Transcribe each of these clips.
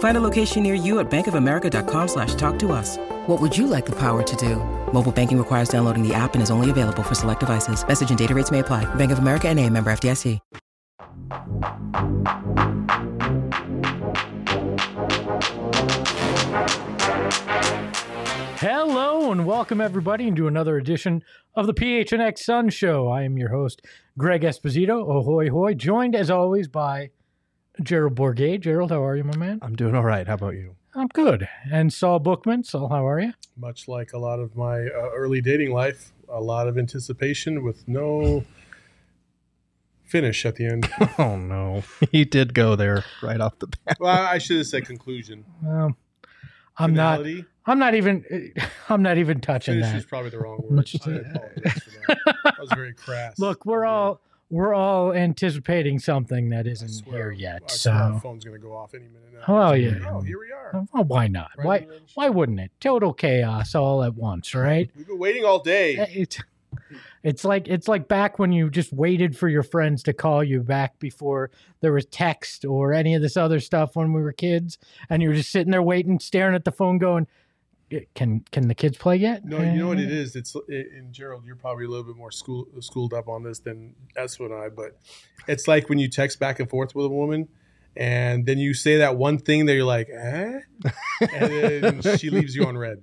Find a location near you at bankofamerica.com slash talk to us. What would you like the power to do? Mobile banking requires downloading the app and is only available for select devices. Message and data rates may apply. Bank of America and a member FDIC. Hello and welcome everybody into another edition of the PHNX Sun Show. I am your host, Greg Esposito. Ahoy hoy, joined as always by Gerald Bourguet. Gerald, how are you, my man? I'm doing all right. How about you? I'm good. And Saul Bookman. Saul, how are you? Much like a lot of my uh, early dating life, a lot of anticipation with no finish at the end. Oh no, he did go there right off the bat. well, I should have said conclusion. Um, I'm not. I'm not even. I'm not even touching Finish that. is probably the wrong word. Much- I apologize for that. That was very crass. Look, we're all we're all anticipating something that isn't swear, here yet. I So, phone's going to go off any minute now. Oh, yeah. like, Oh, here we are. Oh, well, why not? Right Why in the range. why wouldn't it? Total chaos all at once, right? We've been waiting all day. Eh, it's it's like it's like back when you just waited for your friends to call you back before there was text or any of this other stuff when we were kids, and you were just sitting there waiting, staring at the phone, going, "Can can the kids play yet?" No, you know what it is. It's and Gerald, you're probably a little bit more school, schooled up on this than Espo and I, but it's like when you text back and forth with a woman, and then you say that one thing that you're like, eh, and then she leaves you on red.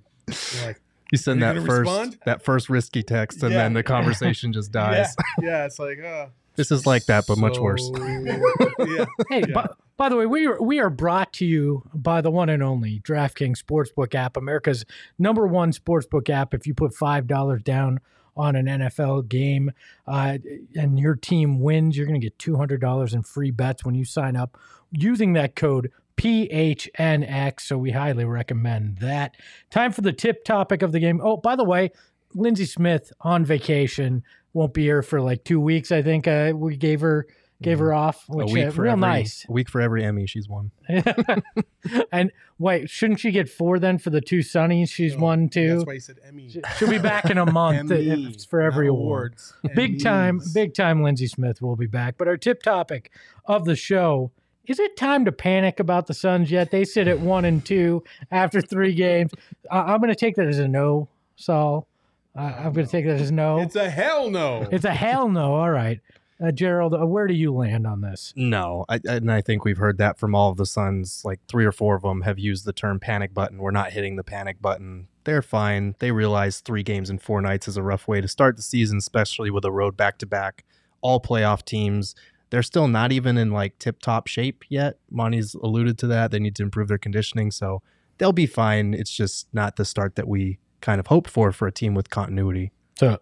You're like, You send you that first respond? that first risky text, and Yeah. then the conversation just dies. yeah, yeah, it's like, uh, This is like that, but much worse. yeah, Hey, Yeah. by, by the way, we are we are brought to you by the one and only DraftKings Sportsbook app, America's number one sportsbook app. If you put five dollars down on an NFL game uh, and your team wins, you're going to get two hundred dollars in free bets when you sign up using that code PHNX. So we highly recommend that. Time for the tip topic of the game. Oh, by the way, Lindsey Smith on vacation won't be here for like two weeks. I think uh, we gave her gave her off, a which week uh, for real every, nice. A week for every Emmy she's won. and wait, shouldn't she get four then for the two Sonnies? She's No, won That's why he said Emmy. She'll be back in a month if Emmy, for every not award. awards. Big time, big time. Lindsey Smith will be back. But our tip topic of the show. Is it time to panic about the Suns yet? They sit at one and two after three games. I I'm going to take that as a no, Saul. I I'm going to take that as no. It's a hell no. It's a hell no. All right. Uh, Gerald, uh, where do you land on this? No, I, and I think we've heard that from all of the Suns. Like three or four of them have used the term panic button. We're not hitting the panic button. They're fine. They realize three games in four nights is a rough way to start the season, especially with a road back to back. All playoff teams. They're still not even in like tip top shape yet. Monty's alluded to that. They need to improve their conditioning. So they'll be fine. It's just not the start that we kind of hope for for a team with continuity. So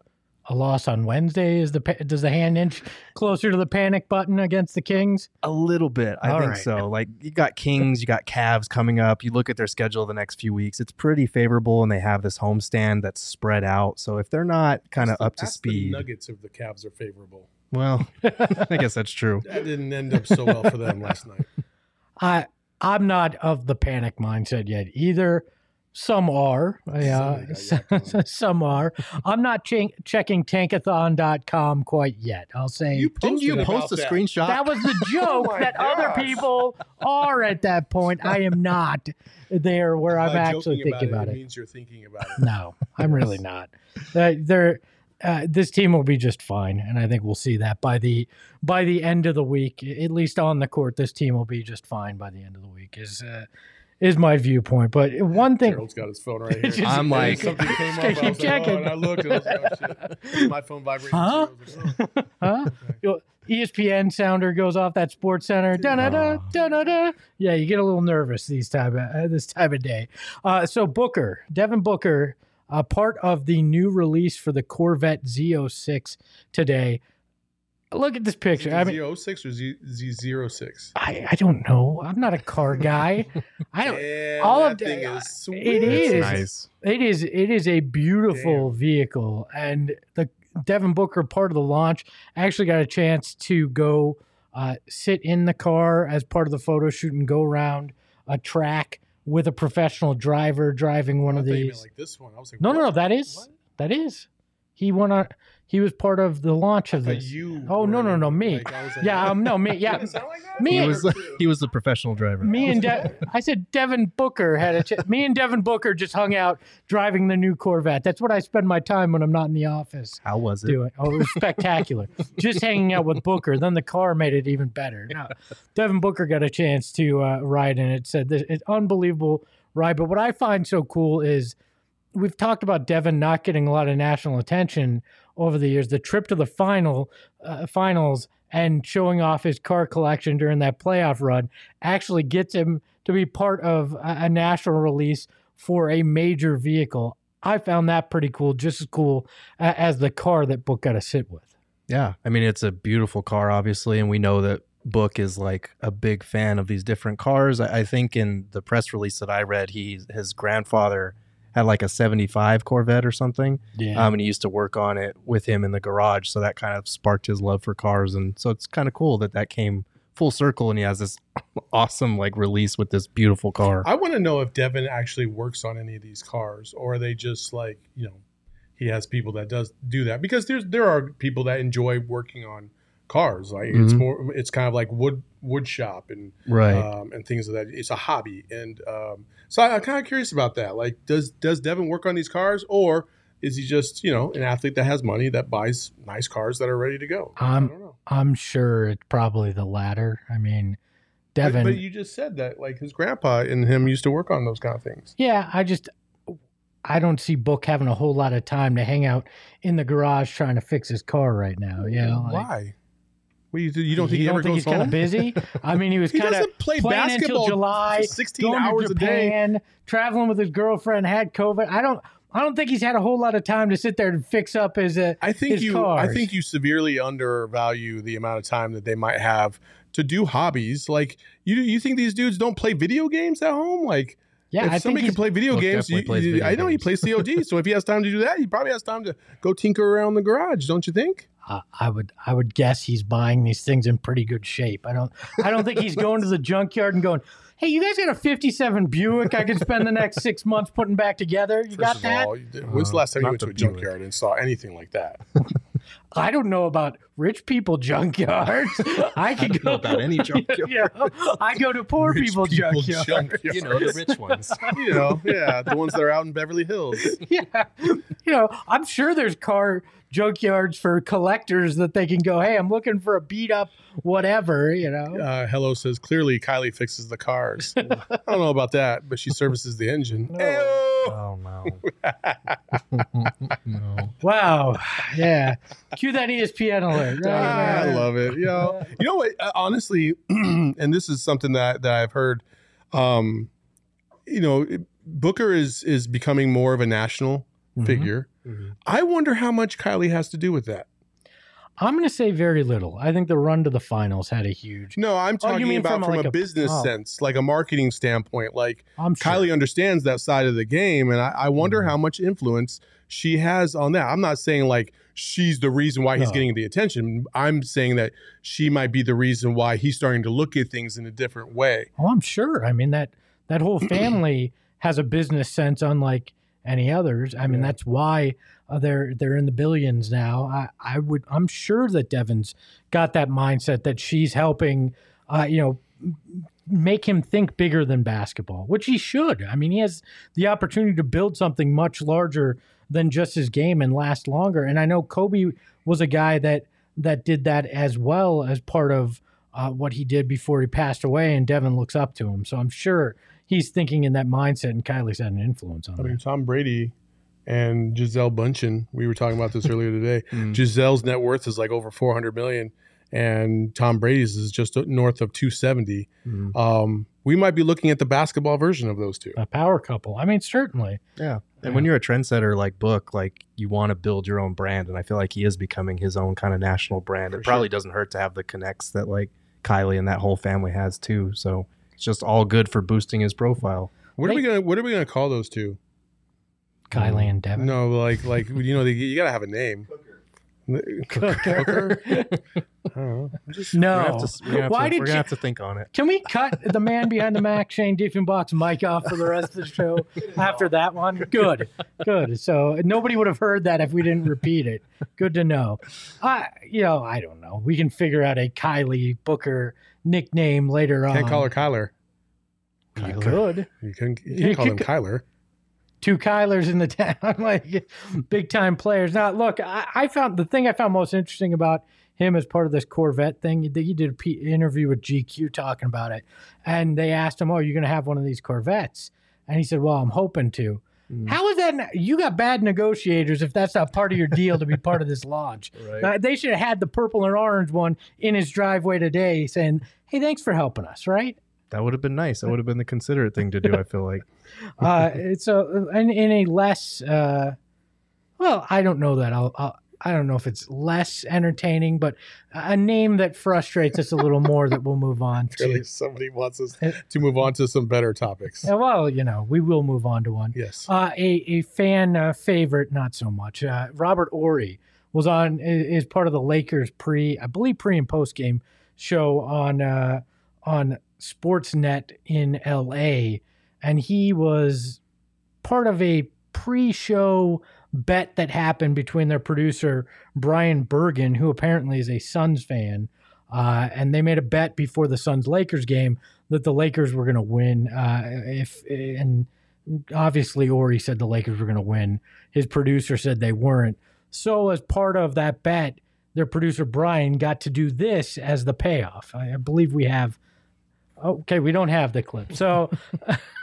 a loss on Wednesday is the does the hand inch closer to the panic button against the Kings? A little bit, I All think right. so. Like you got Kings, you got Cavs coming up. You look at their schedule the next few weeks; it's pretty favorable, and they have this homestand that's spread out. So if they're not kind of up to speed, The nuggets of the Cavs are favorable. well, I guess that's true. That didn't end up so well for them last night. I I'm not of the panic mindset yet either. Some are, yeah, Some are, some are. I'm not che- checking tankathon.com quite yet. I'll say You Didn't you post a that. screenshot? that was the joke my that other people are at that point. I am not there where I'm By actually thinking about it, it. means you're thinking about it. No, I'm really not. Uh, they're, uh, this team will be just fine, and I think we'll see that by the by the end of the week. At least on the court, this team will be just fine by the end of the week. Is uh, is my viewpoint. But one thing, Gerald's got his phone right here. Just- I'm like- something came up. Keep I was like, oh, and I looked and I was like, oh, shit. My phone vibrated. Huh? Too. Like, oh. huh? Yo, ESPN sounder goes off that Sports Center. Da da da da da da. Yeah, you get a little nervous these time uh, this time of day. Uh, so Booker, Devin Booker, uh, part of the new release for the Corvette Z06 today. Look at this picture. I mean, Z06 or Z, Z06? I, I don't know. I'm not a car guy. I don't. Damn, all that of the- thing is sweet. it It's is. nice. It is it is a beautiful vehicle, and the Devin Booker part of the launch actually got a chance to go uh, sit in the car as part of the photo shoot and go around a track with a professional driver driving one I of thought you meant these. like this one. I was like, no, no, no, that is What? that is. He went on. He was part of the launch of I this. you Oh, no, were- no, no, me. like, like, yeah, um, no, me. Yeah, Did it sound like? Me He and- was he was the professional driver. me and De- I said Devin Booker had a ch- me and Devin Booker just hung out driving the new Corvette. That's what I spend my time when I'm not in the office How was it? doing. Oh, it was spectacular. just hanging out with Booker. Then the car made it even better. No, Devin Booker got a chance to uh, ride in it. Said this it's unbelievable ride. But what I find so cool is we've talked about Devin not getting a lot of national attention over the years. The trip to the final uh, finals and showing off his car collection during that playoff run actually gets him to be part of a, a national release for a major vehicle. I found that pretty cool, just as cool uh, as the car that Book got to sit with. Yeah, I mean it's a beautiful car, obviously, and we know that Book is like a big fan of these different cars. I, I think in the press release that I read, he his grandfather had like a '75 Corvette or something, Yeah. um, and he used to work on it with him in the garage. So that kind of sparked his love for cars, and so it's kind of cool that that came full circle, and he has this awesome like release with this beautiful car. I want to know if Devin actually works on any of these cars, or are they just like you know, he has people that does do that because there's there are people that enjoy working on cars. Like it's Mhm. more, it's kind of like wood wood shop and right. um, and things of that. It's a hobby, and um, so I, I'm kind of curious about that. Like, does does Devin work on these cars, or is he just you know an athlete that has money that buys nice cars that are ready to go? I Um. I'm sure it's probably the latter. I mean, But, Devin. but you just said that like his grandpa and him used to work on those kind of things. Yeah, I just I don't see Book having a whole lot of time to hang out in the garage trying to fix his car right now. You know, like, Why? What, you, you don't think he ever goes he's kind home? of busy? I mean, he was kind of doesn't play playing basketball until July, 16 going hours to a day. Japan, traveling with his girlfriend, had COVID. I don't. I don't think he's had a whole lot of time to sit there and fix up his. Uh, I think his you cars. I think you severely undervalue the amount of time that they might have to do hobbies. Like you you think these dudes don't play video games at home? Like yeah, if I somebody he's, can play video games, you- video I know he plays COD. so if he has time to do that, he probably has time to go tinker around the garage, don't you think? Uh, I would I would guess he's buying these things in pretty good shape. I don't I don't think he's going to the junkyard and going, "Hey, you guys got a '57 Buick I can spend the next six months putting back together." You got First that? all, when's the last time you went to a Buick. junkyard and saw anything like that? I don't know about rich people junkyards. I could know go about any junkyard. yeah, I go to poor Rich people, people junkyard. junkyard. you know the rich ones. you know, yeah, the ones that are out in Beverly Hills. yeah, you know, I'm sure there's car junkyards for collectors that they can go. Hey, I'm looking for a beat up whatever. You know. Uh, Hello says clearly Kylie fixes the cars. I don't know about that, but she services the engine. Ayo! Oh no. no. Wow. Yeah. Cue that ESPN alert. Right, Ah, right, I love it. You know, you know what? uh, Honestly, and this is something that that I've heard. Um, you know, Booker is is becoming more of a national Mhm. figure. I wonder how much Kylie has to do with that. I'm going to say very little. I think the run to the finals had a huge. No, I'm Oh, talking mean about from, from, like, a a- business oh. sense, like a marketing standpoint. Like I'm sure. Kylie understands that side of the game, and I, I wonder Mhm. how much influence she has on that. I'm not saying like she's the reason why he's No. getting the attention. I'm saying that she might be the reason why he's starting to look at things in a different way. Oh, I'm sure. I mean that that whole family has a business sense unlike any others. I mean Yeah. that's why uh, they're they're in the billions now. I I would I'm sure that Devin's got that mindset that she's helping. Uh, you know. Make him think bigger than basketball, which he should. I mean, he has the opportunity to build something much larger than just his game and last longer. And I know Kobe was a guy that that did that as well as part of uh, what he did before he passed away, and Devin looks up to him. So I'm sure he's thinking in that mindset, and Kylie's had an influence on I mean, him. Tom Brady and Gisele Bündchen. We were talking about this earlier today. Mm. Gisele's net worth is like over 400 million, and Tom Brady's is just north of 270. Mm. Um, we might be looking at the basketball version of those two. A power couple. I mean, certainly. Yeah. And when you're a trendsetter like Book, like you want to build your own brand. And I feel like he is becoming his own kind of national brand. For it probably doesn't hurt to have the connects that like Kylie and that whole family has too. So it's just all good for boosting his profile. What are we gonna What are we gonna call those two? Kylie mm. and Devin. No, like like you know, they, you gotta have a name. Cooker. I don't know. We're no. have to, have Why to, did we're you- gonna have to think on it. Can we cut the man behind the Mac, Shane Diefenbach's mic off for the rest of the show after that one? Good, good. So nobody would have heard that if we didn't repeat it. Good to know. I, you know, I don't know. We can figure out a Kylie Booker nickname later on. Can't call her Kyler. You could. You can you You can't call could- him Kyler. Two Kylers in the town, like big time players. Now, look, I, I found the thing I found most interesting about him as part of this Corvette thing. He did, he did an P- interview with GQ talking about it, and they asked him, "Oh, you're going to have one of these Corvettes?" And he said, "Well, I'm hoping to." Mm. How is that? You got bad negotiators if that's not part of your deal to be part of this launch. Right. Uh, they should have had the purple and orange one in his driveway today, saying, "Hey, thanks for helping us." Right? That would have been nice. That would have been the considerate thing to do, I feel like. uh, it's a in, in a less uh, well i don't know that I'll, I'll i don't know if it's less entertaining but a name that frustrates us a little more that we'll move on to Really, somebody wants us to move on to some better topics. Uh, well you know we will move on to one Yes. uh, a, a fan uh, favorite not so much uh, robert Horry was on is part of the lakers pre i believe pre and post game show on uh, on sportsnet in la and he was part of a pre-show bet that happened between their producer Brian Bergen, who apparently is a Suns fan, uh, and they made a bet before the Suns Lakers game that the Lakers were going to win. Uh, if and obviously Horry said the Lakers were going to win. His producer said they weren't. So as part of that bet, their producer Brian got to do this as the payoff. I, I believe we have. Oh, okay, we don't have the clip. So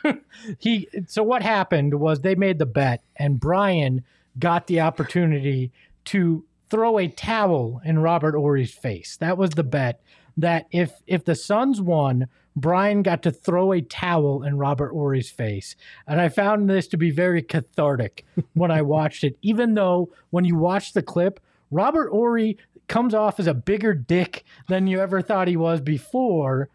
he so what happened was they made the bet and Brian got the opportunity to throw a towel in Robert Horry's face. That was the bet that if if the Suns won, Brian got to throw a towel in Robert Horry's face. And I found this to be very cathartic when I watched it, even though when you watch the clip, Robert Horry comes off as a bigger dick than you ever thought he was before,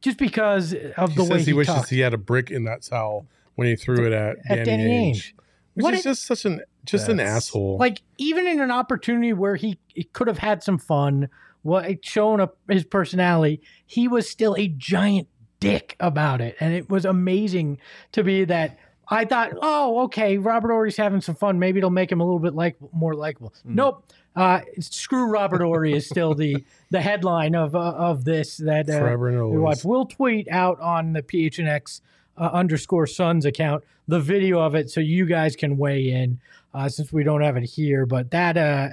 just because of He the way says he, he wishes talked. he had a brick in that towel when he threw it at, at Danny Ainge. Which What is it- just such an just an asshole. Like even in an opportunity where he, he could have had some fun, what shown up his personality, he was still a giant dick about it, and it was amazing to be that. I thought, oh, okay, Robert Horry's having some fun. Maybe it'll make him a little bit like more likable. Mm. Nope. Uh, screw Robert Horry is still the the headline of uh, of this that uh, Forever and always. watch. We'll tweet out on the PHNX uh, underscore Suns account the video of it so you guys can weigh in uh, since we don't have it here. But that uh,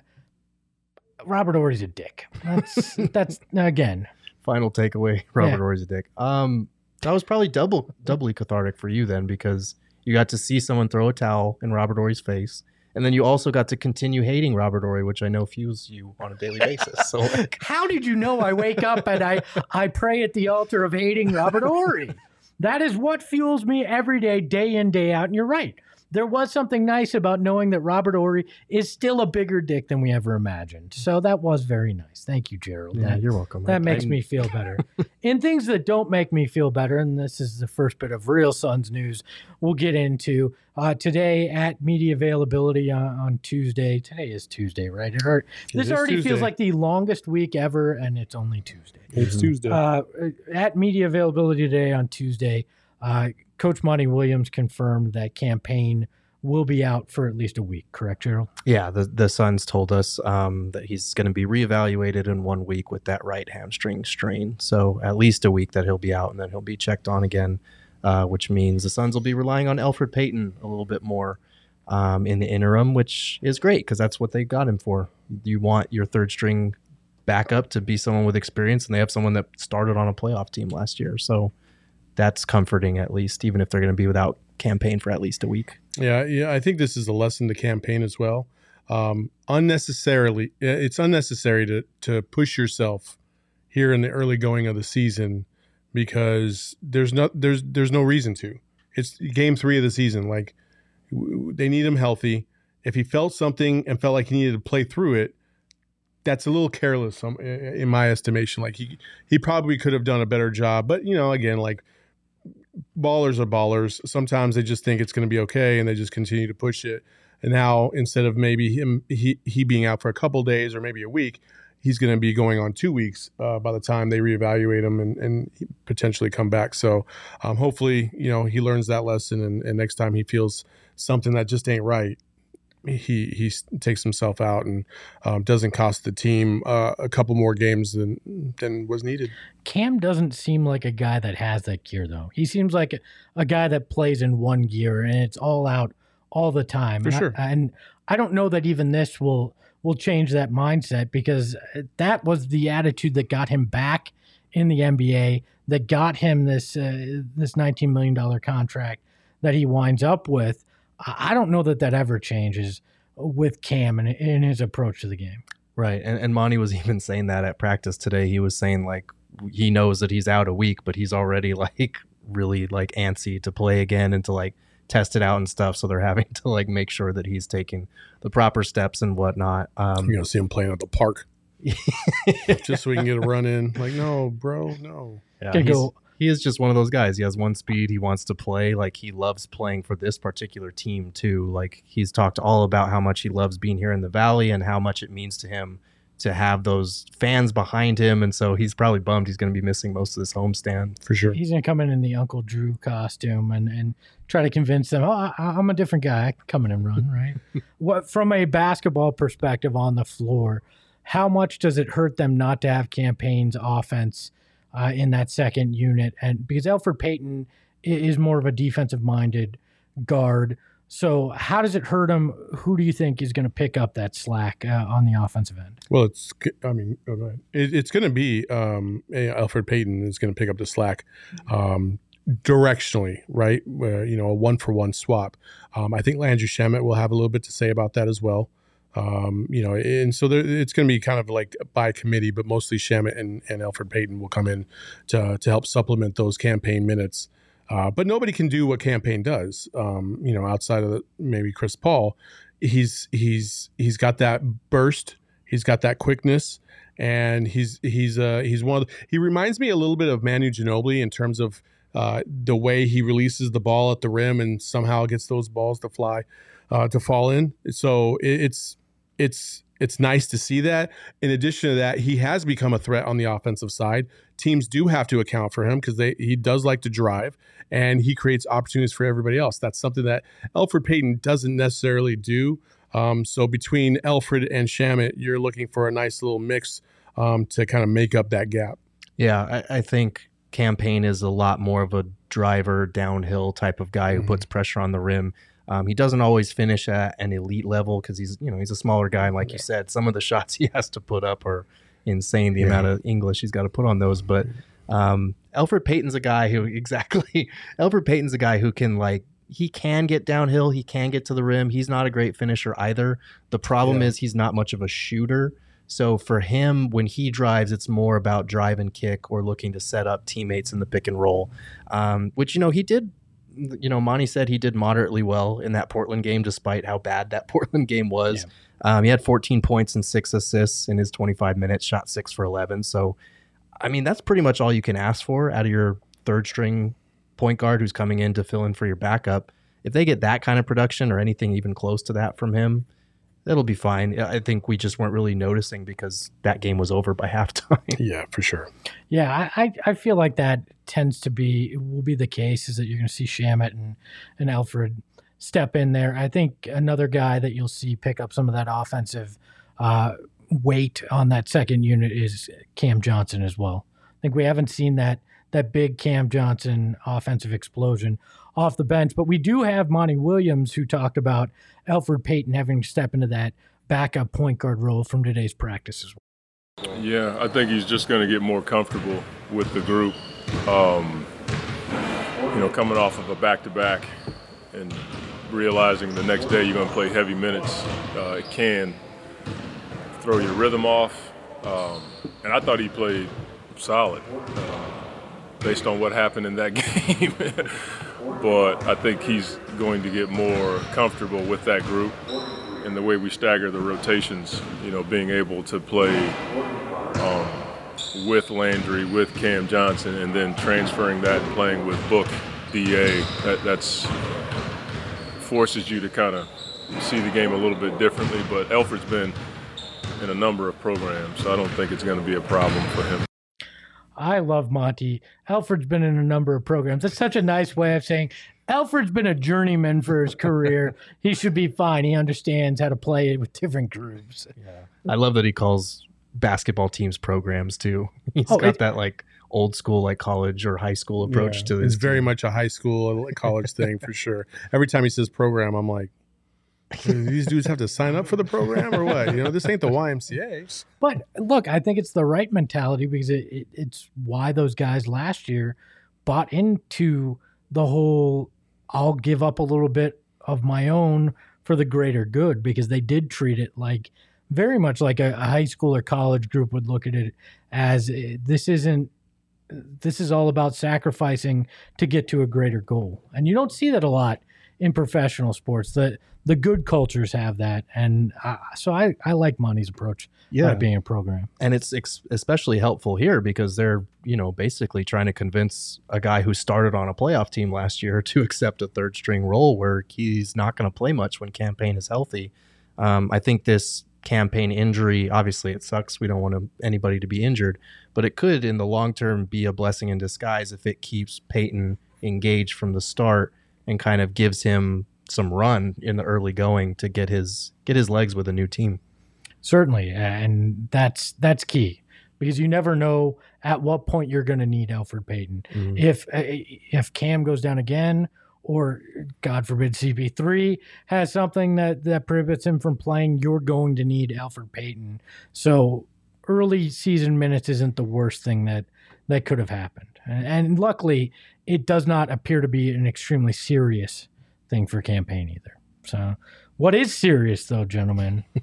Robert Horry's a dick. That's that's again. Final takeaway: Robert Yeah. Horry's a dick. Um, that was probably double doubly cathartic for you then because you got to see someone throw a towel in Robert Horry's face, and then you also got to continue hating Robert Horry, which I know fuels you on a daily basis. So like, How did you know I wake up and I I pray at the altar of hating Robert Horry? That is what fuels me every day, day in, day out. And you're right. There was something nice about knowing that Robert Horry is still a bigger dick than we ever imagined. So that was very nice. Thank you, Gerald. yeah, That- you're welcome. That I- makes I- me feel better. In things that don't make me feel better, and this is the first bit of real Suns news we'll get into uh, today at media availability on, on Tuesday. Today is Tuesday, right? It already, this is already feels like the longest week ever, and it's only Tuesday. it's Tuesday. Uh, at media availability today on Tuesday, uh, Coach Monty Williams confirmed that Cam Payne will be out for at least a week. Correct, Gerald? Yeah, the the Suns told us um, that he's going to be reevaluated in one week with that right hamstring strain. So at least a week that he'll be out, and then he'll be checked on again, uh, which means the Suns will be relying on Elfrid Payton a little bit more um, in the interim, which is great because that's what they got him for. You want your third string backup to be someone with experience, and they have someone that started on a playoff team last year. So that's comforting at least, even if they're going to be without Cam Payne for at least a week. Yeah, yeah. I think this is a lesson to Cam Payne as well. Um, unnecessarily, it's unnecessary to to push yourself here in the early going of the season because there's no there's there's no reason to. It's game three of the season. Like they need him healthy. If he felt something and felt like he needed to play through it, that's a little careless in my estimation. Like he he probably could have done a better job, but you know, again, like ballers are ballers. Sometimes they just think it's going to be okay and they just continue to push it. And now instead of maybe him he he being out for a couple days or maybe a week, he's going to be going on two weeks uh, by the time they reevaluate him and, and potentially come back. So um, hopefully, you know, he learns that lesson and, and next time he feels something that just ain't right, he he takes himself out and um, doesn't cost the team uh, a couple more games than than was needed. Cam doesn't seem like a guy that has that gear though. He seems like a, a guy that plays in one gear and it's all out all the time. For and sure. I, and I don't know that even this will will change that mindset because that was the attitude that got him back in the NBA, that got him this uh, this 19 million dollar contract that he winds up with. I don't know that that ever changes with Cam and in his approach to the game. Right. And, and Monty was even saying that at practice today. He was saying, like, he knows that he's out a week, but he's already, like, really, like, antsy to play again and to, like, test it out and stuff. So they're having to, like, make sure that he's taking the proper steps and whatnot. Um, You're going to see him playing at the park. just so we can get a run in. Like, no, bro, no. Yeah, go he is just one of those guys. He has one speed. He wants to play. Like he loves playing for this particular team too. Like he's talked all about how much he loves being here in the valley and how much it means to him to have those fans behind him. And so he's probably bummed he's going to be missing most of this homestand. For sure. He's gonna come in in the Uncle Drew costume and and try to convince them. Oh, I, I'm a different guy. I can come in and run, right? what from a basketball perspective on the floor? How much does it hurt them not to have Cam Payne's offense uh, in that second unit? And because Elfrid Payton is more of a defensive minded guard. So how does it hurt him? Who do you think is going to pick up that slack uh, on the offensive end? Well, it's. I mean, it's going to be um, Elfrid Payton is going to pick up the slack um, directionally, right? Uh, you know, a one for one swap. Um, I think Landry Shamet will have a little bit to say about that as well. Um, you know, and so there, it's going to be kind of like by committee, but mostly Shamet and, and Elfrid Payton will come in to to help supplement those Cam Payne minutes. Uh, but nobody can do what Cam Payne does. Um, you know, outside of the, maybe Chris Paul, he's he's he's got that burst. He's got that quickness, and he's he's uh he's one of the, he reminds me a little bit of Manu Ginobili in terms of uh, the way he releases the ball at the rim and somehow gets those balls to fly uh, to fall in. So it, it's it's it's nice to see that. In addition to that, he has become a threat on the offensive side. Teams do have to account for him because they he does like to drive and he creates opportunities for everybody else. That's something that Elfrid Payton doesn't necessarily do. Um, so between Elfrid and Shamet, you're looking for a nice little mix um, to kind of make up that gap. Yeah, I, I think Cam Payne is a lot more of a driver downhill type of guy who Mhm. puts pressure on the rim. Um, he doesn't always finish at an elite level because he's you know he's a smaller guy and like you said, some of the shots he has to put up are insane. The Yeah. amount of English he's got to put on those, but um, Elfrid Payton's a guy who exactly Elfrid Payton's a guy who can like he can get downhill, he can get to the rim. He's not a great finisher either. The problem Yeah. is he's not much of a shooter. So for him, when he drives, it's more about drive and kick or looking to set up teammates in the pick and roll, um, which you know he did. You know, Monty said he did moderately well in that Portland game, despite how bad that Portland game was. Um, he had 14 points and six assists in his 25 minutes, shot six for 11. So, I mean, that's pretty much all you can ask for out of your third string point guard who's coming in to fill in for your backup. If they get that kind of production or anything even close to that from him, it'll be fine. I think we just weren't really noticing because that game was over by halftime. Yeah, for sure. Yeah, I, I, I feel like that tends to be will be the case is that you're going to see Shamet and and Elfrid step in there. I think another guy that you'll see pick up some of that offensive uh, weight on that second unit is Cam Johnson as well. I think we haven't seen that that big Cam Johnson offensive explosion off the bench, but we do have Monty Williams who talked about Elfrid Payton having to step into that backup point guard role from today's practice as well. Yeah, I think he's just going to get more comfortable with the group. Um, you know, coming off of a back-to-back and realizing the next day you're going to play heavy minutes, uh, it can throw your rhythm off. Um, and I thought he played solid uh, based on what happened in that game. But I think he's going to get more comfortable with that group and the way we stagger the rotations, you know, being able to play um, with Landry, with Cam Johnson, and then transferring that and playing with Book, DA, that, that's forces you to kind of see the game a little bit differently. But Elfrid's been in a number of programs, so I don't think it's going to be a problem for him. I love Monty. Elfrid's been in a number of programs. That's such a nice way of saying Elfrid's been a journeyman for his career. he should be fine. He understands how to play with different groups. Yeah. I love that he calls basketball teams programs too. He's Oh, got it- that like old school, like college or high school approach Yeah, to this. It's very much a high school, college thing for sure. Every time he says program, I'm like, "Do these dudes have to sign up for the program or what? You know, this ain't the YMCA. But look, I think it's the right mentality because it, it, it's why those guys last year bought into the whole I'll give up a little bit of my own for the greater good because they did treat it like very much like a, a high school or college group would look at it as eh, this isn't this is all about sacrificing to get to a greater goal. And you don't see that a lot in professional sports. The the good cultures have that, and uh, so I I like Monty's approach yeah. being a program. and it's ex- especially helpful here because they're you know basically trying to convince a guy who started on a playoff team last year to accept a third string role where he's not going to play much when Cam Payne is healthy um, i think this Cam Payne injury obviously it sucks we don't want to, anybody to be injured but it could in the long term be a blessing in disguise if it keeps Payton engaged from the start and kind of gives him some run in the early going to get his get his legs with a new team Certainly, and that's that's key because you never know at what point you're going to need Elfrid Payton. If uh, if Cam goes down again, or God forbid CP3 has something that that prohibits him from playing, you're going to need Elfrid Payton. So early season minutes isn't the worst thing that that could have happened, and, and luckily it does not appear to be an extremely serious thing for Cam Payne either. So. What is serious, though, gentlemen,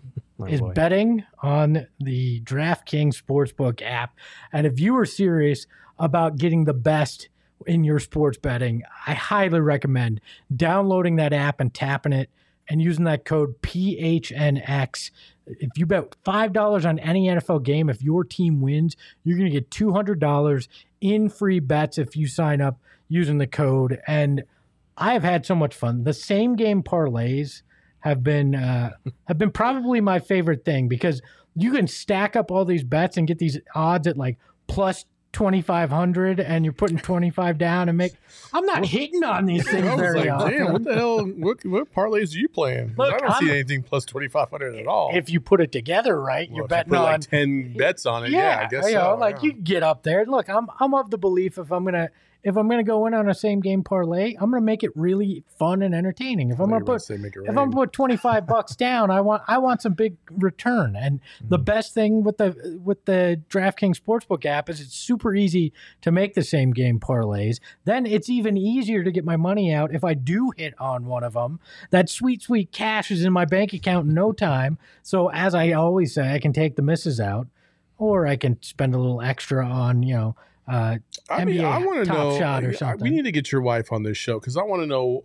Oh, is boy. betting on the DraftKings Sportsbook app. And if you are serious about getting the best in your sports betting, I highly recommend downloading that app and tapping it and using that code PHNX. If you bet $5 on any NFL game, if your team wins, you're going to get $200 in free bets if you sign up using the code. And I have had so much fun. The same game parlays have been uh, have been probably my favorite thing because you can stack up all these bets and get these odds at like plus 2500 and you're putting 25 down and make I'm not hitting on these things I was very like, often. damn, what the hell? What, what parlays are you playing? Look, I don't see I'm- anything plus 2,500 at all. If you put it together right, Well, you're you betting put on like 10 bets on it. Yeah, I guess you so. know, like yeah. you get up there. Look, I'm I'm of the belief if I'm gonna if I'm gonna go in on a same game parlay, I'm gonna make it really fun and entertaining. If I'm gonna put to say if I'm put 25 bucks down, I want I want some big return. And the Mm-hmm. best thing with the with the DraftKings Sportsbook app is it's super easy to make the same game parlays. Then it's even easier to get my money out if I do hit on one of them. That sweet sweet cash is in my bank account in no time. So as I always say, I can take the misses out, or I can spend a little extra on you know. Uh, I mean, I want to Top know. Shot or I- We need to get your wife on this show because I want to know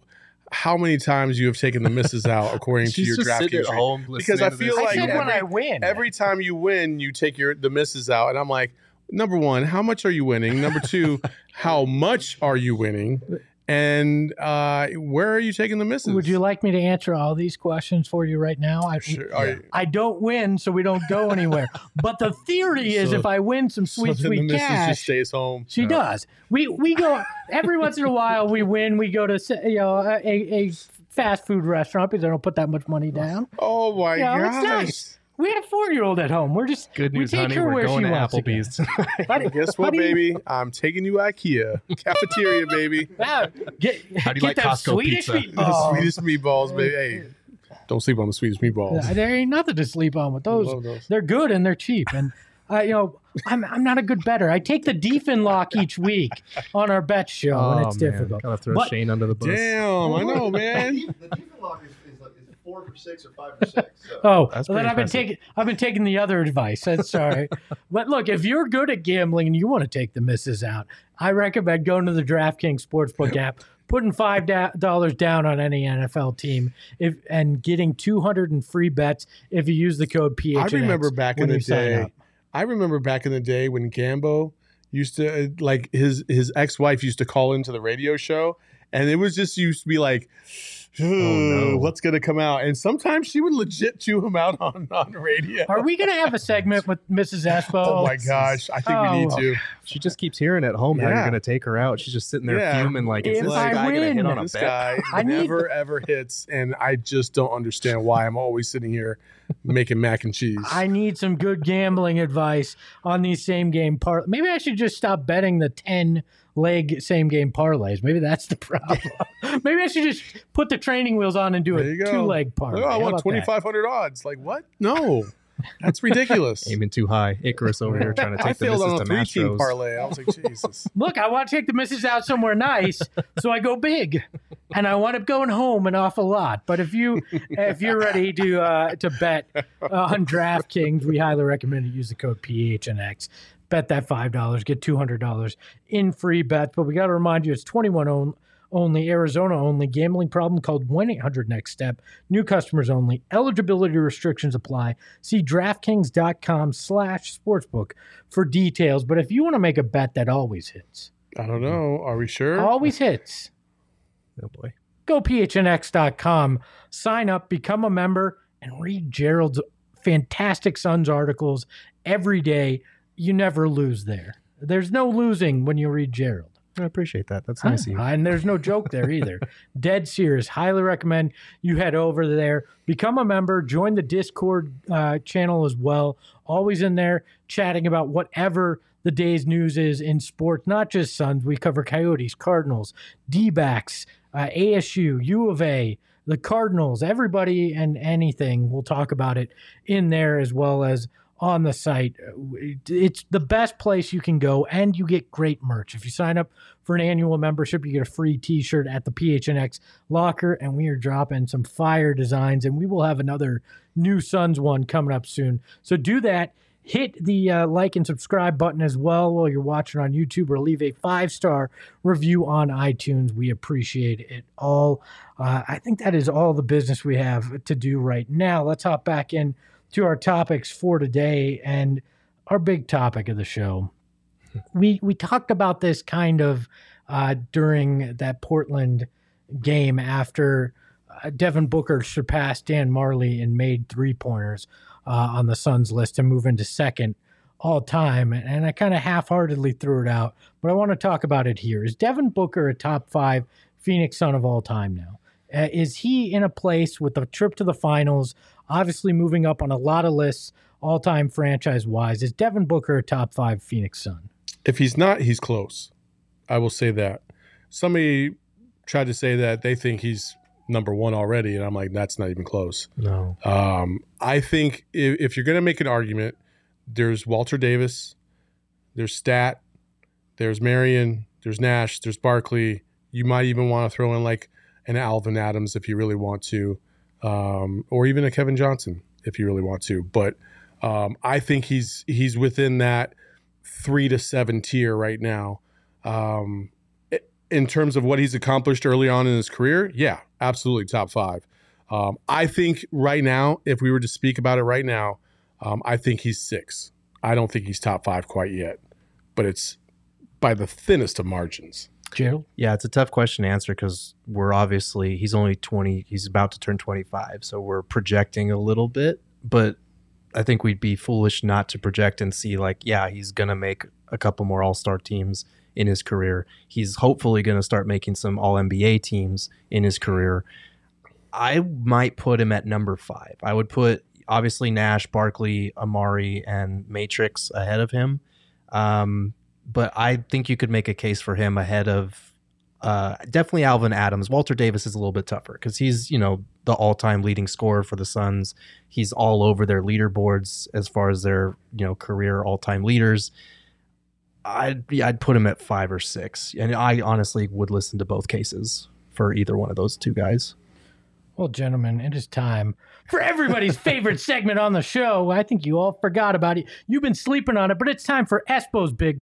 how many times you have taken the misses out according to your draft DraftKings. sitting at home Because I feel this. I like said when every- I win. Every time you win, you take your the misses out, and I'm like, number one, how much are you winning? Number two, how much are you winning? And uh, where are you taking the misses? Would you like me to answer all these questions for you right now? I, Sure. You- I don't win, so we don't go anywhere. but the theory is, So- if I win some so sweet, the sweet cash, just stays home. she does. We we go every once in a while. We win. We go to you know a, a fast food restaurant because I don't put that much money down. Oh my Yeah, it's gosh! nice. We had a four year old at home. We're just Good we take honey. her We're where going she to wants to go. Applebee's tonight. How do- Guess what, do baby? I'm taking you IKEA cafeteria, baby. Wow, get, How do you get like them Costco Swedish pizza? The meatballs. sweetest meatballs, baby. Hey, don't sleep on the sweetest meatballs. Yeah, there ain't nothing to sleep on with those. love those. They're good and they're cheap. And Uh, you know, I'm I'm not a good better. I take the Deefin lock each week on our bet show, and Oh, it's man. difficult. Gotta throw But- Shane under the bus. Damn, I know, man. The default lock is, is, like, is four for six or five for six. So. Oh, That's well, then I've been taking I've been taking the other advice. That's sorry, but look, if you're good at gambling and you want to take the misses out, I recommend going to the DraftKings Sportsbook app, putting five dollars down on any NFL team, if and getting two hundred in free bets if you use the code PHNX. I remember back in the day. I remember back in the day when Gambo used to uh, like his his ex wife used to call into the radio show, and it was just used to be like, Oh, no. what's gonna come out? And sometimes she would legit chew him out on on radio. Are we going to have a segment with Mrs. Espo? Oh my gosh, I think we need Oh. to. She just keeps hearing at home how Yeah. you're going to take her out. She's just sitting there Yeah. fuming like, is If this I guy going to hit win. on a This bet? guy I need- never ever hits, and I just don't understand why I'm always sitting here making mac and cheese. I need some good gambling advice on these same game par. Maybe I should just stop betting the ten leg same game parlays. Maybe that's the problem. Maybe I should just put the training wheels on and do There a two leg parlay. Oh, I How want twenty five hundred odds. Like what? No, that's ridiculous. Aiming too high. Icarus over here trying to I take the failed misses on a to three team parlay. I was like, Jesus. Look, I want to take the misses out somewhere nice, so I go big, and I want up going home an awful lot. But if you if you're ready to uh, to bet on DraftKings, we highly recommend you use the code PHNX. Bet that five dollars, get two hundred dollars in free bets. But we got to remind you, it's twenty one on, only, Arizona only. Gambling problem called one eight hundred Next Step. New customers only. Eligibility restrictions apply. See DraftKings.com/slash sportsbook for details. But if you want to make a bet that always hits, I don't know. Are we sure? always hits, Oh boy. go phnx.com, sign up, become a member, and read Gerald's fantastic Suns articles every day. You never lose there. There's no losing when you read Gerald. I appreciate that. That's nice of you. And there's no joke there either. Dead serious. Highly recommend you head over there, become a member, join the Discord uh, channel as well. Always in there chatting about whatever the day's news is in sports, not just Suns. We cover Coyotes, Cardinals, D backs, uh, ASU, U of A, the Cardinals, everybody and anything. We'll talk about it in there as well as on the site. It's the best place you can go, and you get great merch. If you sign up for an annual membership, you get a free t shirt at the PHNX locker, and we are dropping some fire designs, and we will have another new Suns one coming up soon. So do that. Hit the uh, like and subscribe button as well while you're watching on YouTube, or leave a five star review on iTunes. We appreciate it all. Uh, I think that is all the business we have to do right now. Let's hop back in to our topics for today and our big topic of the show. We we talked about this kind of uh, during that Portland game after uh, Devin Booker surpassed Dan Majerle and made three pointers uh, on the Suns list to move into second all time. And I kind of half heartedly threw it out, but I want to talk about it here. Is Devin Booker a top five Phoenix Sun of all time now? Uh, is he in a place with the trip to the finals, obviously moving up on a lot of lists all time franchise wise? Is Devin Booker a top five Phoenix Sun? If he's not, he's close. I will say that. Somebody tried to say that they think he's number one already, and I'm like, that's not even close. No. Um, I think if, if you're going to make an argument, there's Walter Davis, there's Stat, there's Marion, there's Nash, there's Barkley. You might even want to throw in like an Alvin Adams if you really want to, um, or even a Kevin Johnson if you really want to. But um, I think he's he's within that three to seven tier right now. Um, in terms of what he's accomplished early on in his career, yeah, absolutely top five. Um, I think right now, if we were to speak about it right now, um, I think he's six. I don't think he's top five quite yet, but it's by the thinnest of margins. Gerald? Yeah, it's a tough question to answer because we're obviously he's only twenty. He's about to turn twenty five, so we're projecting a little bit. But I think we'd be foolish not to project and see like, yeah, he's gonna make a couple more All Star teams in his career. He's hopefully gonna start making some All NBA teams in his career. I might put him at number five. I would put obviously Nash, Barkley, Amar'e, and Matrix ahead of him. Um, but I think you could make a case for him ahead of Uh, definitely Alvin Adams. Walter Davis is a little bit tougher because he's you know the all-time leading scorer for the Suns. He's all over their leaderboards as far as their you know career all-time leaders. I'd be, I'd put him at five or six, and I honestly would listen to both cases for either one of those two guys. Well, gentlemen, it is time for everybody's favorite segment on the show. I think you all forgot about it. You've been sleeping on it, but it's time for Espo's big.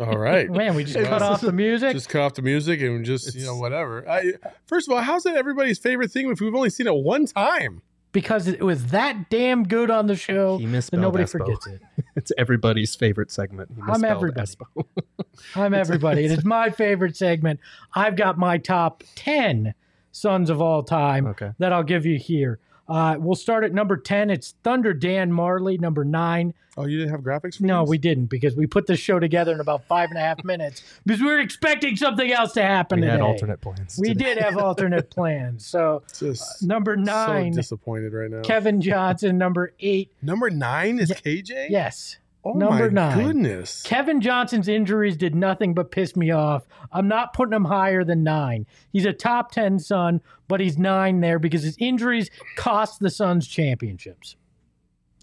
All right. Man, we just Hey, cut this off the music. Just cut off the music and just you know whatever. I, first of all, how's it everybody's favorite thing if we've only seen it one time? because it was that damn good on the show He that nobody Espo. forgets it. It's everybody's favorite segment. He I'm everybody. Espo. I'm everybody. It is my favorite segment. I've got my top 10 Suns of all time Okay. that I'll give you here. Uh, we'll start at number 10. It's Thunder Dan Majerle. Number nine. Oh, you didn't have graphics? For No, these? we didn't because we put this show together in about five and a half minutes because we were expecting something else to happen We today. had alternate plans. We today. did have alternate plans. So Just number nine, So disappointed right now. Kevin Johnson. Number eight, Number nine is KJ. yes. Oh number my nine. Goodness. Kevin Johnson's injuries did nothing but piss me off. I'm not putting him higher than nine. He's a top 10 Sun, but he's nine there because his injuries cost the Suns championships.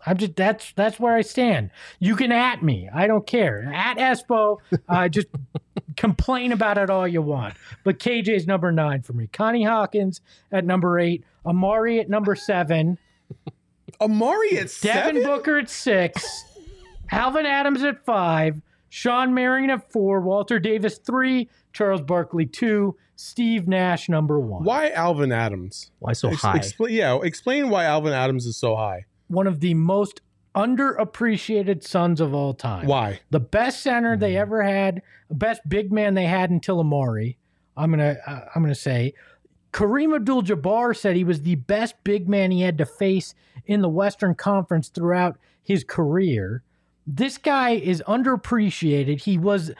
I'm just that's that's where I stand. You can at me. I don't care. At Espo, uh, just complain about it all you want. But KJ's number nine for me. Connie Hawkins at number eight. Amar'e at number seven. Amar'e at Devin seven. Booker at six, Alvin Adams at five, Shawn Marion at four, Walter Davis three, Charles Barkley two, Steve Nash number one. Why Alvin Adams? Why so Ex- high? expla- yeah, explain why Alvin Adams is so high. One of the most underappreciated Suns of all time. Why? The best center they ever had, the best big man they had until Amar'e. I'm gonna uh, I'm gonna say. Kareem Abdul-Jabbar said he was the best big man he had to face in the Western Conference throughout his career. This guy is underappreciated. He was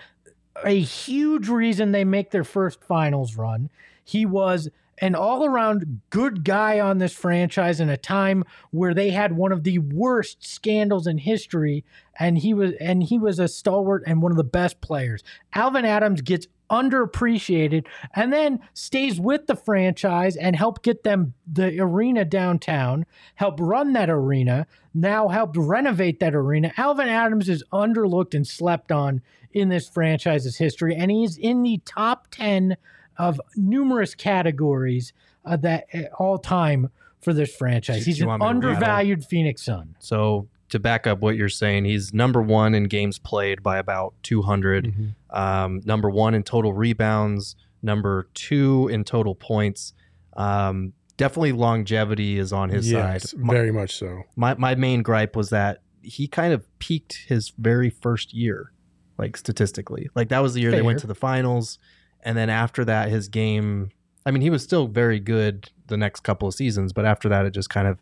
a huge reason they make their first finals run. He was an all around good guy on this franchise in a time where they had one of the worst scandals in history and he was and he was a stalwart and one of the best players. Alvin Adams gets underappreciated and then stays with the franchise and help get them the arena downtown, help run that arena, now helped renovate that arena. Alvin Adams is underlooked and slept on in this franchise's history and he's in the top 10 of numerous categories uh, that uh, all time for this franchise. He's an want me to read them? undervalued Phoenix Sun. So to back up what you're saying, he's number one in games played by about 200. Um, number one in total rebounds. Number two in total points. Um, definitely longevity is on his yes, side. My, very much so. my my main gripe was that he kind of peaked his very first year, like statistically. Like that was the year they went to the finals, and then after that, his game. I mean, he was still very good the next couple of seasons, but after that, it just kind of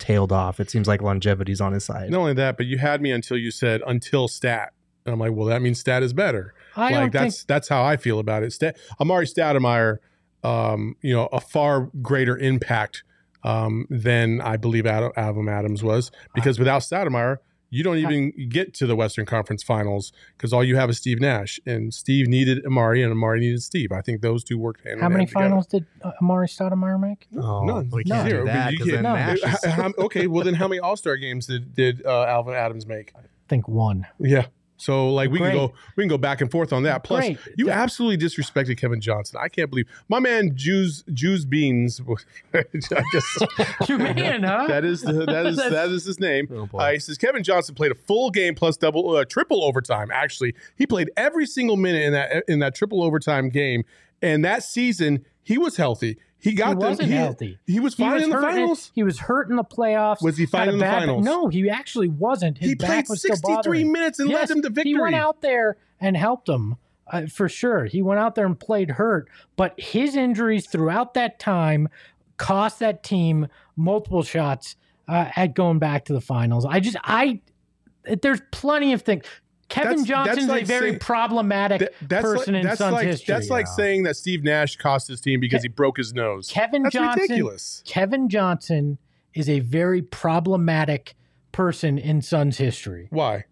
tailed off. It seems like longevity's on his side. Not only that, but you had me until you said until stat. And I'm like, well, that means stat is better. I like that's think that's how I feel about it. Stat, Amar'e Stoudemire, um, you know, a far greater impact um, than I believe Adam, Adam Adams was because without Stoudemire, you don't even get to the Western Conference Finals because all you have is Steve Nash, and Steve needed Amar'e, and Amar'e needed Steve. I think those two worked hand how many hand together. finals did uh, Amar'e Stoudemire make? Oh, None. we None. Zero, that you 'cause can't- No. Nash is- okay, well then, how many All Star games did did uh, Alvin Adams make? I think one. Yeah. So like we Great. can go we can go back and forth on that. Plus, Great. you absolutely disrespected Kevin Johnson. I can't believe my man Jews Jews Beans. I guess You man, huh? that is the, that is That's- that is his name. Oh. Uh, he says Kevin Johnson played a full game plus double uh, triple overtime. Actually, he played every single minute in that in that triple overtime game. And that season, he was healthy. He got He wasn't he, healthy. He was He fine was in the finals. he was hurt in the playoffs. Was he fine in the bad back- finals? No, he actually wasn't. His he played 63 minutes and yes, led them to victory. He went out there and helped them uh, for sure. He went out there and played hurt, but his injuries throughout that time cost that team multiple shots uh, at going back to the finals. I just I there's plenty of things. Kevin That's- that's Johnson's like a very saying- problematic Th- that's person like, in Suns like, history. That's like saying that Steve Nash cost his team because he broke his nose. Kevin That's Johnson. ridiculous. Kevin Johnson is a very problematic person in Suns history. Why?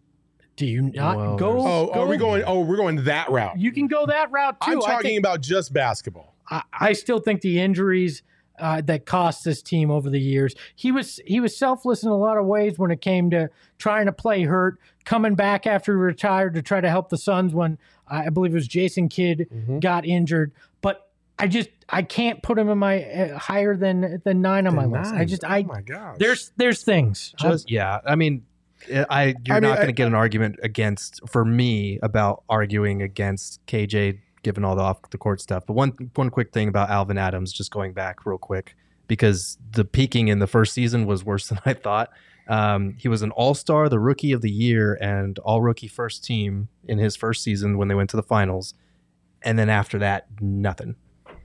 Do you not Well, go? Oh, go- are we going? Oh, we're going that route. You can go that route too. I'm I talking think- about just basketball. I, I still think the injuries uh, that cost this team over the years. He was he was selfless in a lot of ways when it came to trying to play hurt, coming back after he retired to try to help the Suns when I believe it was Jason Kidd Mm-hmm. got injured. But I just I can't put him in my uh, higher than than nine on my list. I just I oh my gosh. there's there's things. Just yeah, I mean, I- I you're I mean, not going to get an argument against for me about arguing against KJ given all the off the court stuff. But one one quick thing about Alvin Adams, just going back real quick because the peaking in the first season was worse than I thought. Um, he was an All Star, the Rookie of the Year, and All Rookie First Team in his first season when they went to the finals, and then after that, nothing.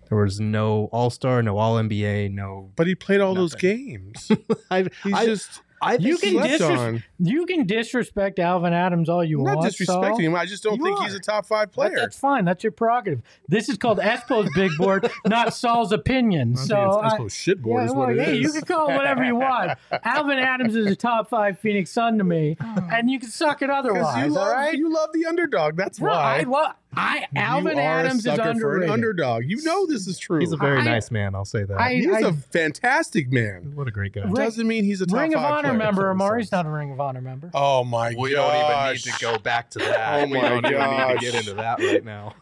There was no All Star, no All NBA, no. but he played all those games. I, He's I, just I You can disres- on. You can disrespect Alvin Adams all you want. I'm not want. disrespecting Saul. him. I just don't You think are. he's a top five That- player. that's fine. That's your prerogative. This is called Espo's big board, not Saul's opinion. I so it's I- Espo's shitboard yeah, is well, what it hey, you can call it whatever you want. Alvin Adams is a top five Phoenix Sun to me, oh. and you can suck it otherwise. you love right? you love the underdog. That's No, I why. love. I Alvin you are Adams a is sucker for an underrated. underdog. You know this is true. He's a very I- nice man. I'll say that. I- He's a fantastic man. what a great guy. Ring- Doesn't mean he's a top Ring of five Honor player. member. for the Amar'e's not a Ring of Honor member. Oh my god. We gosh. don't even need to go back to that. Oh my we my don't even need to gosh. get into that right now.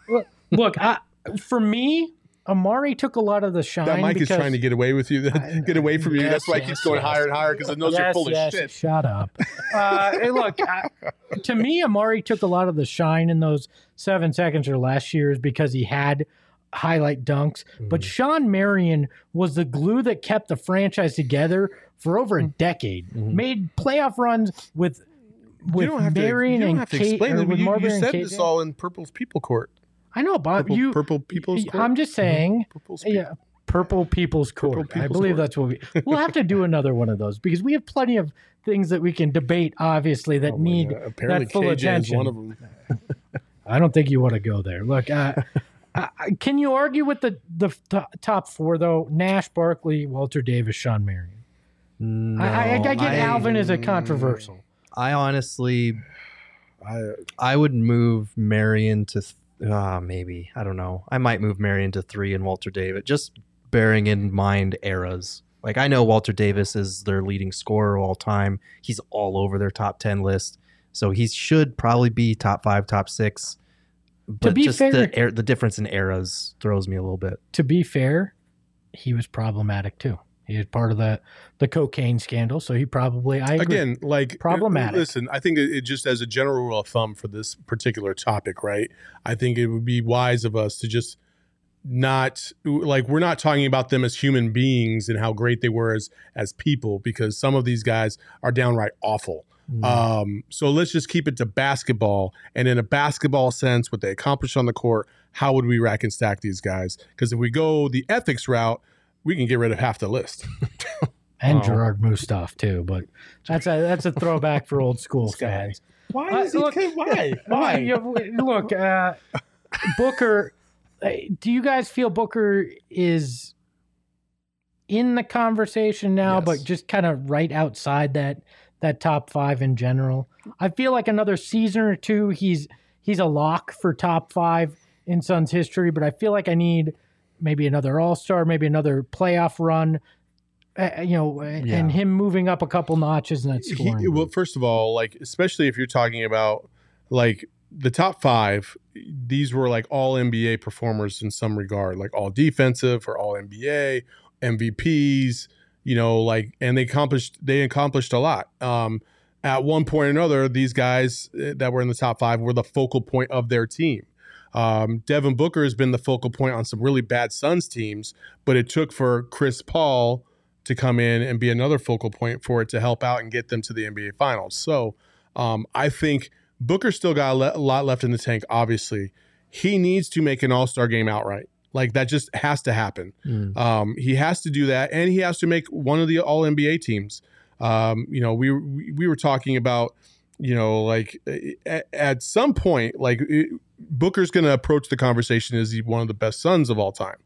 Look, I, for me, Amar'e took a lot of the shine. That mic is trying to get away with you. get away from you. Yes, That's why it yes, keeps going yes. higher and higher because it knows you're Yes, full of shit. Shut up. Uh, hey, look, I, to me, Amar'e took a lot of the shine in those seven seconds or last years because he had highlight dunks. Mm-hmm. But Shawn Marion was the glue that kept the franchise together for over a decade. Made playoff runs with with don't have Marion to, and Kate, explain or it. with You, you Marbury and said KJ. this all in Purple's People Court. I know, Bob. Purple, you, Purple People's Court. I'm just saying. Purple's People. Yeah, Purple People's Court. Purple I believe Court. that's what we. We'll have to do another one of those because we have plenty of things that we can debate. Obviously, that Oh need God. Apparently that full KJ attention. is one of them. I don't think you want to go there. Look, uh, uh, can you argue with the the t- top four though? Nash, Barkley, Walter Davis, Shawn Marion. No, I, I, I get I, Alvin as a controversial. I honestly, I, I would move Marion to. Uh, maybe I don't know. I might move Marion to three and Walter Davis, just bearing in mind eras. Like I know Walter Davis is their leading scorer all time. He's all over their top ten list, so he should probably be top five, top six. But be just fair- the er- the difference in eras throws me a little bit. To be fair, he was problematic too. He was part of the the cocaine scandal, so he probably I agree. again, like Problematic. Listen, I think it, it just as a general rule of thumb for this particular topic, right? I think it would be wise of us to just not like we're not talking about them as human beings and how great they were as as people because some of these guys are downright awful. Um, so let's just keep it to basketball and in a basketball sense, what they accomplished on the court. How would we rack and stack these guys? Because if we go the ethics route, we can get rid of half the list. and Wow. Jerrod Mustaf too. But that's a that's a throwback for old school guy. fans. Why Uh, is he? look- why? Why? yeah, w- look, uh, Booker. uh, Do you guys feel Booker is in the conversation now, Yes. but just kind of right outside that that top five in general? I feel like another season or two, he's he's a lock for top five in Suns history. But I feel like I need maybe another All Star, maybe another playoff run. Uh, you know, and him moving up a couple notches in that He- well, first of all, like especially if you're talking about like the top five, these were like all NBA performers in some regard, like all defensive or all NBA MVPs. You know, like and they accomplished they accomplished a lot. Um, at one point or another, these guys that were in the top five were the focal point of their team. Um, Devin Booker has been the focal point on some really bad Suns teams, but it took for Chris Paul to come in and be another focal point for it to help out and get them to the NBA Finals. So um, I think Booker still got a, le- a lot left in the tank. Obviously, he needs to make an All Star game outright. Like that just has to happen. Mm. Um, he has to do that, and he has to make one of the All NBA teams. Um, you know, we we we were talking about, you know, like eh, eh, at, at some point, like it, Booker's going to approach the conversation as he one of the best Suns of all time,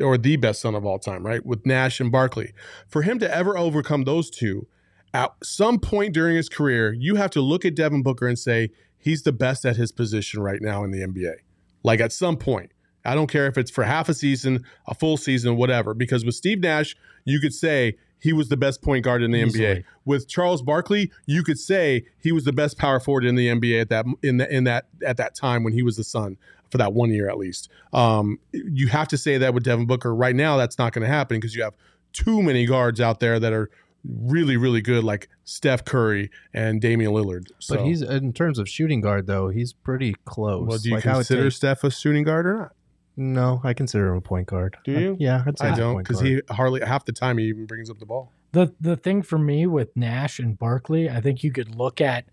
or the best Sun of all time, right? With Nash and Barkley, for him to ever overcome those two at some point during his career, you have to look at Devin Booker and say he's the best at his position right now in the NBA. Like at some point. I don't care if it's for half a season, a full season, whatever. Because with Steve Nash, you could say he was the best point guard in the Easily. NBA. With Charles Barkley, you could say he was the best power forward in the NBA at that in the, in that at that time when he was the Sun for that one year at least. Um, you have to say that with Devin Booker. Right now, that's not going to happen because you have too many guards out there that are really really good, like Steph Curry and Damian Lillard. So, But he's in terms of shooting guard though, he's pretty close. well, do you Like, consider Steph a shooting guard or not? No, I consider him a point guard. Do you? yeah, I'd say I he's don't because he hardly half the time he even brings up the ball. The the thing for me with Nash and Barkley, I think you could look at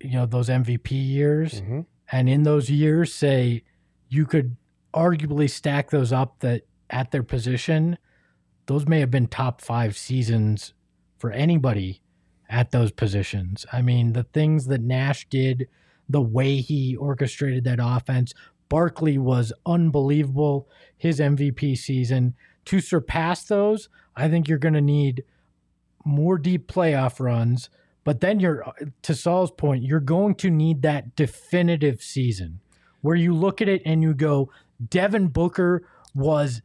you know those MVP years Mm-hmm. and in those years say you could arguably stack those up that at their position those may have been top 5 seasons for anybody at those positions. I mean, the things that Nash did, the way he orchestrated that offense, Barkley was unbelievable his MVP season. To surpass those, I think you're going to need more deep playoff runs. But then you're, to Saul's point, you're going to need that definitive season where you look at it and you go, Devin Booker was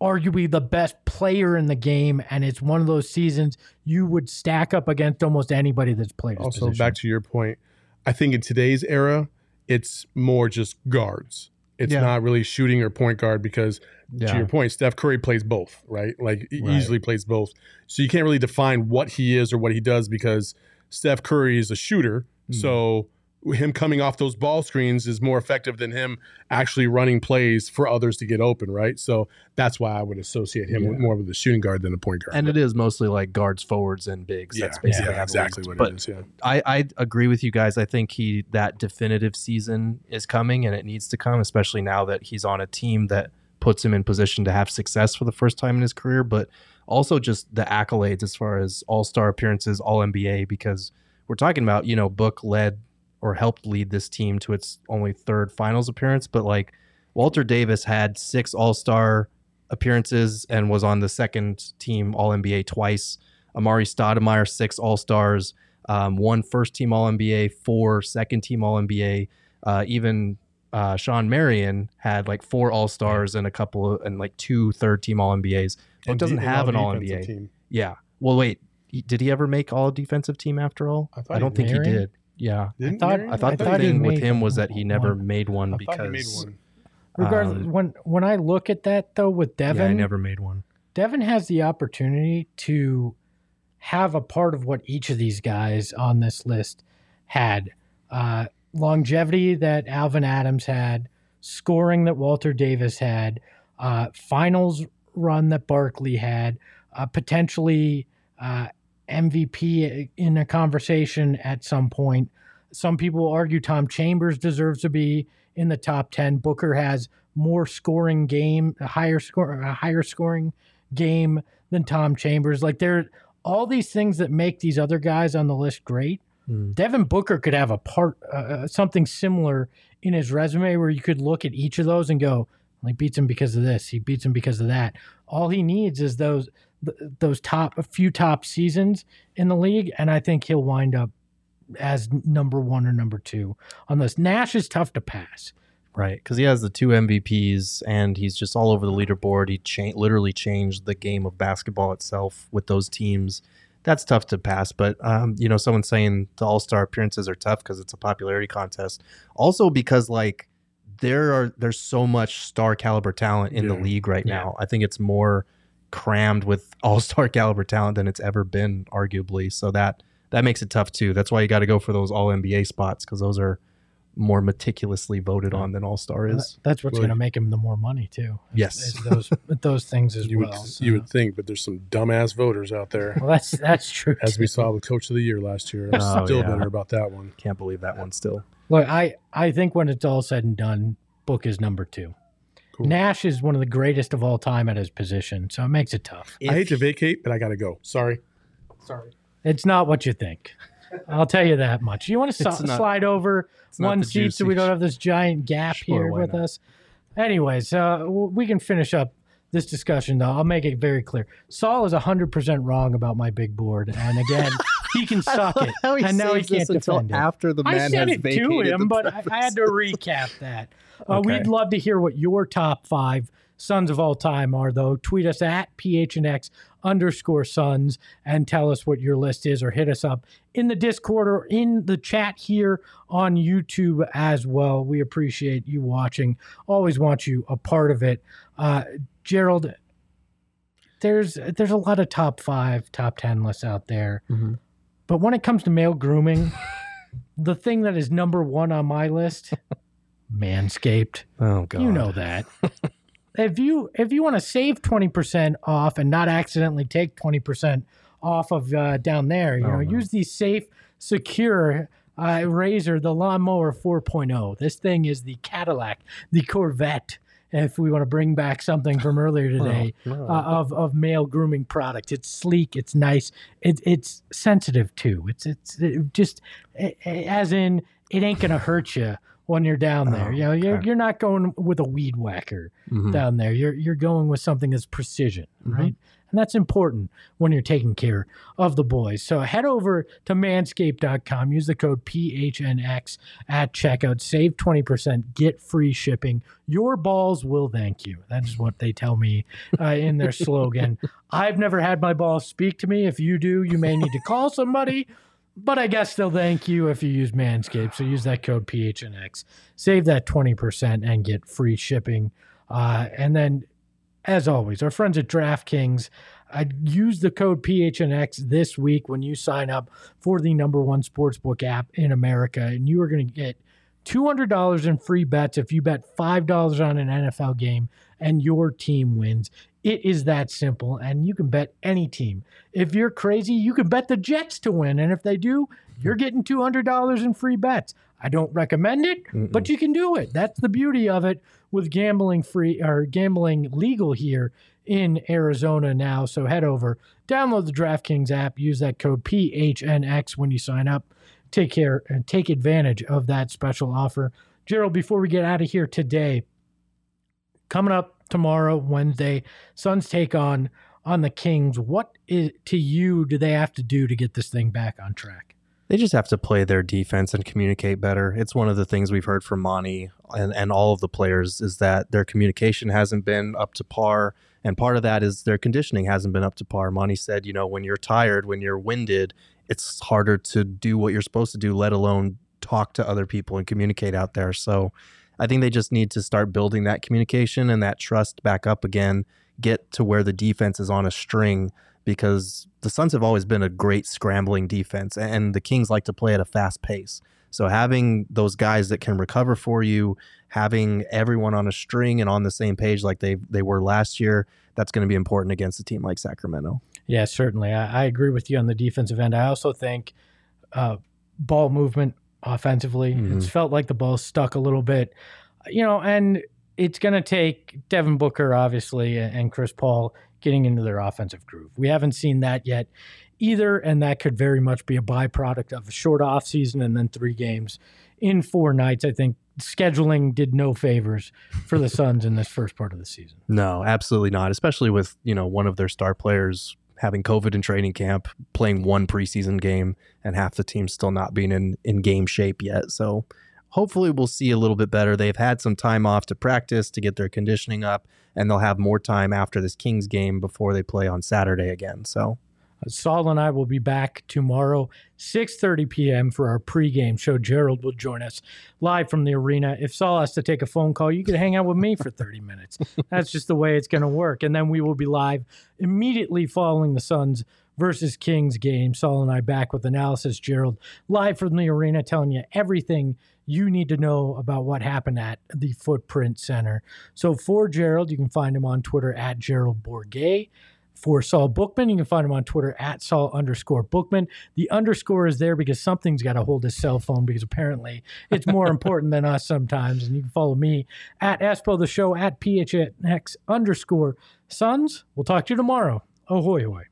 arguably the best player in the game. And it's one of those seasons you would stack up against almost anybody that's played Also, position. back to your point, I think in today's era, it's more just guards. It's Yeah. not really shooting or point guard because, to your point, Steph Curry plays both, right? Like Right. easily plays both. So you can't really define what he is or what he does because Steph Curry is a shooter. Hmm. So him coming off those ball screens is more effective than him actually running plays for others to get open, right? So that's why I would associate him with, more with a shooting guard than a point guard. and it is mostly like guards, forwards, and bigs. yeah, That's basically yeah, exactly what it but is. Yeah. I, I agree with you guys. I think he that definitive season is coming and it needs to come, especially now that he's on a team that puts him in position to have success for the first time in his career, but also just the accolades as far as all star appearances, all NBA, because we're talking about, you know, Book led or helped lead this team to its only third finals appearance, but like Walter Davis had six all star appearances and was on the second team all NBA twice. Amar'e Stoudemire, six all stars um, one first team All NBA, four second team All NBA. Uh, even uh, Shawn Marion had like four All Stars and a couple of, and like two third team All NBAs. But And doesn't have an All NBA. team. Yeah. Well, wait. Did he ever make All Defensive Team after all? I I don't think he did. Yeah. Didn't thought- Marion? I thought I the thought he thing with made him was that he never one. made one I because thought he made one. Regardless, um, when when I look at that though with Devin, yeah, I never made one. Devin has the opportunity to have a part of what each of these guys on this list had uh, longevity that Alvin Adams had, scoring that Walter Davis had, uh, finals run that Barkley had, uh, potentially uh, MVP in a conversation at some point. Some people argue Tom Chambers deserves to be in the top 10. Booker has more scoring game, a higher score, a higher scoring game than Tom Chambers. Like there, are all these things that make these other guys on the list great. Hmm. Devin Booker could have a part, uh, uh, something similar in his resume where you could look at each of those and go, "He beats him because of this. He beats him because of that." All he needs is those th- those top a few top seasons in the league, and I think he'll wind up as number one or number two on this. Nash is tough to pass. Right, because he has the two MVPs and he's just all over the leaderboard. He cha- literally changed the game of basketball itself with those teams. That's tough to pass, but um, you know, someone saying the All Star appearances are tough because it's a popularity contest. Also, because like there are there's so much star caliber talent in the league right Yeah. now. I think it's more crammed with All Star caliber talent than it's ever been, arguably. So that that makes it tough too. That's why you got to go for those All NBA spots because those are more meticulously voted on than All Star is. That's what's Well, going to make him the more money too. is- Yes. is those those things as You would well. so- you would think, but there's some dumbass voters out there, Well, that's that's true. as we saw with Coach of the Year last year. I'm Oh, still yeah. bitter about that one. Can't believe that one still. Look, I I think when it's all said and done, Book is number two. Cool. Nash is one of the greatest of all time at his position, so it makes it tough. I hate to vacate, but I got to go. Sorry. Sorry. It's not what you think. I'll tell you that much. You want to It's not- slide over not one the seat so we juicy- don't have this giant gap Sure, here why with not? us. Anyways, uh, w- we can finish up this discussion, though, I'll make it very clear. Saul is 100% wrong about my big board. And again, he can suck it. How he and now he can't until defend it. after the I man said has it to him, but I, I had to recap that. Uh, Okay. We'd love to hear what your top five Suns of all time are, though. Tweet us at PHNX underscore Suns and tell us what your list is, or hit us up in the Discord or in the chat here on YouTube as well. We appreciate you watching. Always want you a part of it. Uh, Gerald, there's there's a lot of top five, top ten lists out there. Mhm. But when it comes to male grooming, the thing that is number one on my list, Manscaped. Oh god. You know that. if you if you want to save twenty percent off and not accidentally take twenty percent off of uh, down there, you Oh, know, no. use the safe, secure uh, razor, the lawnmower 4.0. This thing is the Cadillac, the Corvette. If we want to bring back something from earlier today Oh, no. uh, of of male grooming products, it's sleek, it's nice, it, it's sensitive too. It's it's it just eh, as in it ain't gonna hurt you when you're down there. Oh, you know, you're you're not going with a weed whacker Mhm. down there. You're you're going with something that's precision, Mhm. right? And that's important when you're taking care of the boys. So head over to manscaped.com, use the code PHNX at checkout, save 20%, get free shipping. Your balls will thank you. That is what they tell me uh, in their slogan. I've never had my balls speak to me. If you do, you may need to call somebody. But I guess they'll thank you if you use Manscaped. So use that code PHNX. Save that 20% and get free shipping. Uh, and then, as always, our friends at DraftKings, I use the code PHNX this week when you sign up for the number one sportsbook app in America. And you are going to get $200 in free bets if you bet $5 on an NFL game and your team wins. It is that simple, and you can bet any team. If you're crazy, you can bet the Jets to win, and if they do, you're getting $200 in free bets. I don't recommend it, but you can do it. That's the beauty of it with gambling free or gambling legal here in Arizona now. So head over, download the DraftKings app, use that code PHNX when you sign up. Take care and take advantage of that special offer. Gerald, before we get out of here today, coming up tomorrow, Wednesday, Suns take on on the Kings. What is to you do they have to do to get this thing back on track? They just have to play their defense and communicate better. It's one of the things we've heard from Monty and, and all of the players is that their communication hasn't been up to par. And part of that is their conditioning hasn't been up to par. Monty said, you know, when you're tired, when you're winded, it's harder to do what you're supposed to do, let alone talk to other people and communicate out there. So I think they just need to start building that communication and that trust back up again, get to where the defense is on a string because the Suns have always been a great scrambling defense and the Kings like to play at a fast pace. So having those guys that can recover for you, having everyone on a string and on the same page like they they were last year, that's going to be important against a team like Sacramento. Yeah, certainly. I, I agree with you on the defensive end. I also think uh, ball movement offensively, Mhm. it's felt like the ball stuck a little bit, you know, and it's going to take Devin Booker, obviously, and Chris Paul getting into their offensive groove. We haven't seen that yet either, and that could very much be a byproduct of a short off season and then three games in four nights. I think scheduling did no favors for the Suns in this first part of the season. No, absolutely not, especially with, you know, one of their star players having COVID in training camp, playing one preseason game and half the team still not being in in game shape yet. So hopefully we'll see a little bit better. They've had some time off to practice to get their conditioning up and they'll have more time after this Kings game before they play on Saturday again. So uh, Saul and I will be back tomorrow, 6:30 p.m. for our pregame show. Gerald will join us live from the arena. If Saul has to take a phone call, you can hang out with me for 30 minutes. That's just the way it's going to work. And then we will be live immediately following the Suns versus Kings game. Saul and I back with analysis. Gerald live from the arena, telling you everything you need to know about what happened at the Footprint Center. So for Gerald, you can find him on Twitter at Gerald Bourguet for Saul Bookman. You can find him on Twitter at Saul underscore Bookman. The underscore is there because something's got to hold his cell phone because apparently it's more important than us sometimes. And you can follow me at Espo the Show at PHNX underscore Suns. We'll talk to you tomorrow. Ahoy, hoy.